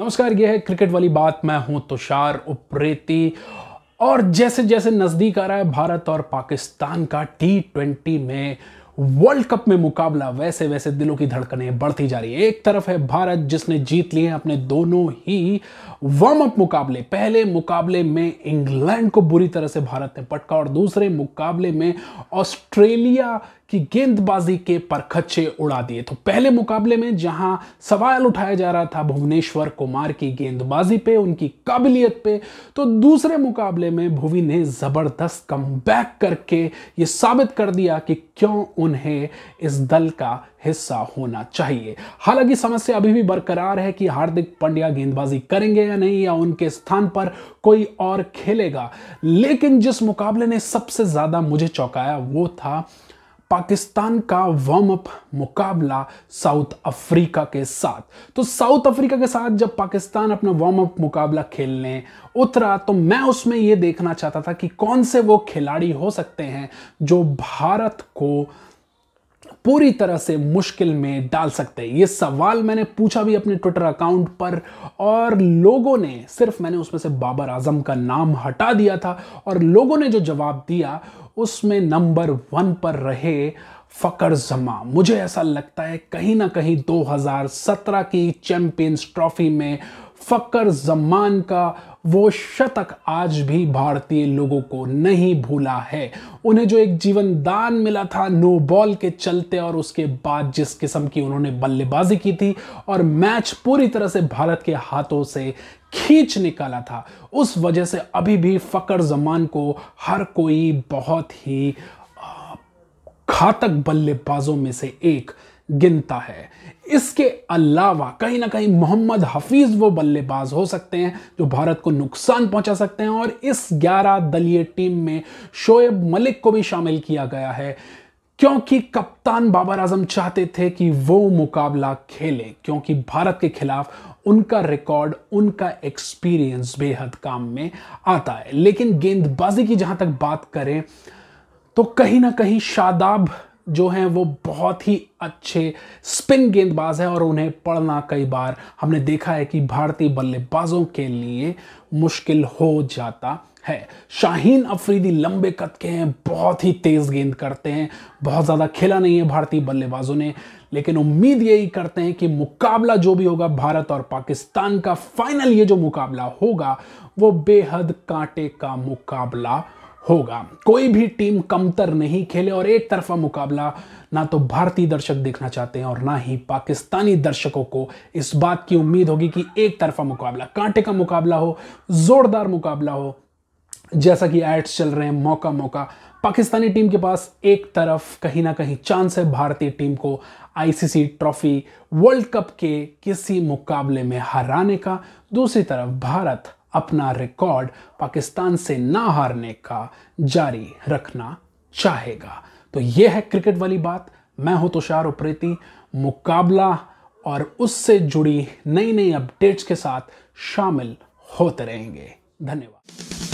नमस्कार यह है क्रिकेट वाली बात। मैं हूँ तुषार उप्रेती। और जैसे जैसे नज़दीक आ रहा है भारत और पाकिस्तान का टी ट्वेंटी में, वर्ल्ड कप में मुकाबला वैसे वैसे दिलों की धड़कनें बढ़ती जा रही है। एक तरफ़ है भारत, जिसने जीत लिए अपने दोनों ही वार्म अप मुकाबले। पहले मुकाबले में इंग्लैंड को बुरी तरह से भारत ने पटका और दूसरे मुकाबले में ऑस्ट्रेलिया की गेंदबाजी के परखच्चे उड़ा दिए। तो पहले मुकाबले में जहाँ सवाल उठाया जा रहा था भुवनेश्वर कुमार की गेंदबाजी पे, उनकी काबिलियत पे तो दूसरे मुकाबले में भुवी ने ज़बरदस्त कम करके ये साबित कर दिया कि क्यों उन्हें इस दल का हिस्सा होना चाहिए। हालाँकि समस्या अभी भी बरकरार है कि हार्दिक पांड्या गेंदबाजी करेंगे या नहीं, या उनके स्थान पर कोई और खेलेगा। लेकिन जिस मुकाबले ने सबसे ज़्यादा मुझे चौंकाया वो था पाकिस्तान का वार्म अप मुकाबला साउथ अफ्रीका के साथ। तो साउथ अफ्रीका के साथ जब पाकिस्तान अपना वार्म अप मुकाबला खेलने उतरा तो मैं उसमें यह देखना चाहता था कि कौन से वो खिलाड़ी हो सकते हैं जो भारत को पूरी तरह से मुश्किल में डाल सकते हैं। ये सवाल मैंने पूछा भी अपने ट्विटर अकाउंट पर और लोगों ने, सिर्फ़ मैंने उसमें से बाबर आज़म का नाम हटा दिया था और लोगों ने जो जवाब दिया, उसमें नंबर वन पर रहे फकर जमा। मुझे ऐसा लगता है कहीं ना कहीं 2017 की चैंपियंस ट्रॉफी में फकर जमान का वो शतक आज भी भारतीय लोगों को नहीं भूला है। उन्हें जो एक जीवन दान मिला था नो बॉल के चलते और उसके बाद जिस किस्म की उन्होंने बल्लेबाजी की थी और मैच पूरी तरह से भारत के हाथों से खींच निकाला था, उस वजह से अभी भी फकर जमान को हर कोई बहुत ही घातक बल्लेबाजों में से एक गिनता है। इसके अलावा कहीं ना कहीं मोहम्मद हफीज वो बल्लेबाज हो सकते हैं जो भारत को नुकसान पहुँचा सकते हैं और इस 11 दलीय टीम में शोएब मलिक को भी शामिल किया गया है। क्योंकि कप्तान बाबर आज़म चाहते थे कि वो मुकाबला खेले, क्योंकि भारत के खिलाफ उनका रिकॉर्ड, उनका एक्सपीरियंस बेहद काम में आता है। लेकिन गेंदबाजी की जहाँ तक बात करें तो कहीं ना कहीं शादाब जो हैं वो बहुत ही अच्छे स्पिन गेंदबाज है और उन्हें पढ़ना कई बार। हमने देखा है कि भारतीय बल्लेबाजों के लिए मुश्किल हो जाता है। शाहीन अफरीदी लंबे कद के हैं, बहुत ही तेज गेंद करते हैं, बहुत ज़्यादा खेला नहीं है भारतीय बल्लेबाजों ने, लेकिन उम्मीद यही करते हैं कि मुकाबला जो भी होगा, भारत और पाकिस्तान का फाइनल ये जो मुकाबला होगा, वो बेहद कांटे का मुकाबला होगा। कोई भी टीम कमतर नहीं खेले और एक तरफा मुकाबला ना तो भारतीय दर्शक देखना चाहते हैं और ना ही पाकिस्तानी दर्शकों को इस बात की उम्मीद होगी कि एक तरफा मुकाबला, कांटे का मुकाबला हो, जोरदार मुकाबला हो, जैसा कि एड्स चल रहे हैं मौका मौका, पाकिस्तानी टीम के पास एक तरफ़ कहीं ना कहीं चांस है भारतीय टीम को आईसीसी ट्रॉफी वर्ल्ड कप के किसी मुकाबले में हराने का, दूसरी तरफ़ भारत अपना रिकॉर्ड पाकिस्तान से ना हारने का जारी रखना चाहेगा। तो यह है क्रिकेट वाली बात। मैं हूँ तुषार उप्रेती। मुकाबला और उससे जुड़ी नई नई अपडेट्स के साथ शामिल होते रहेंगे। धन्यवाद।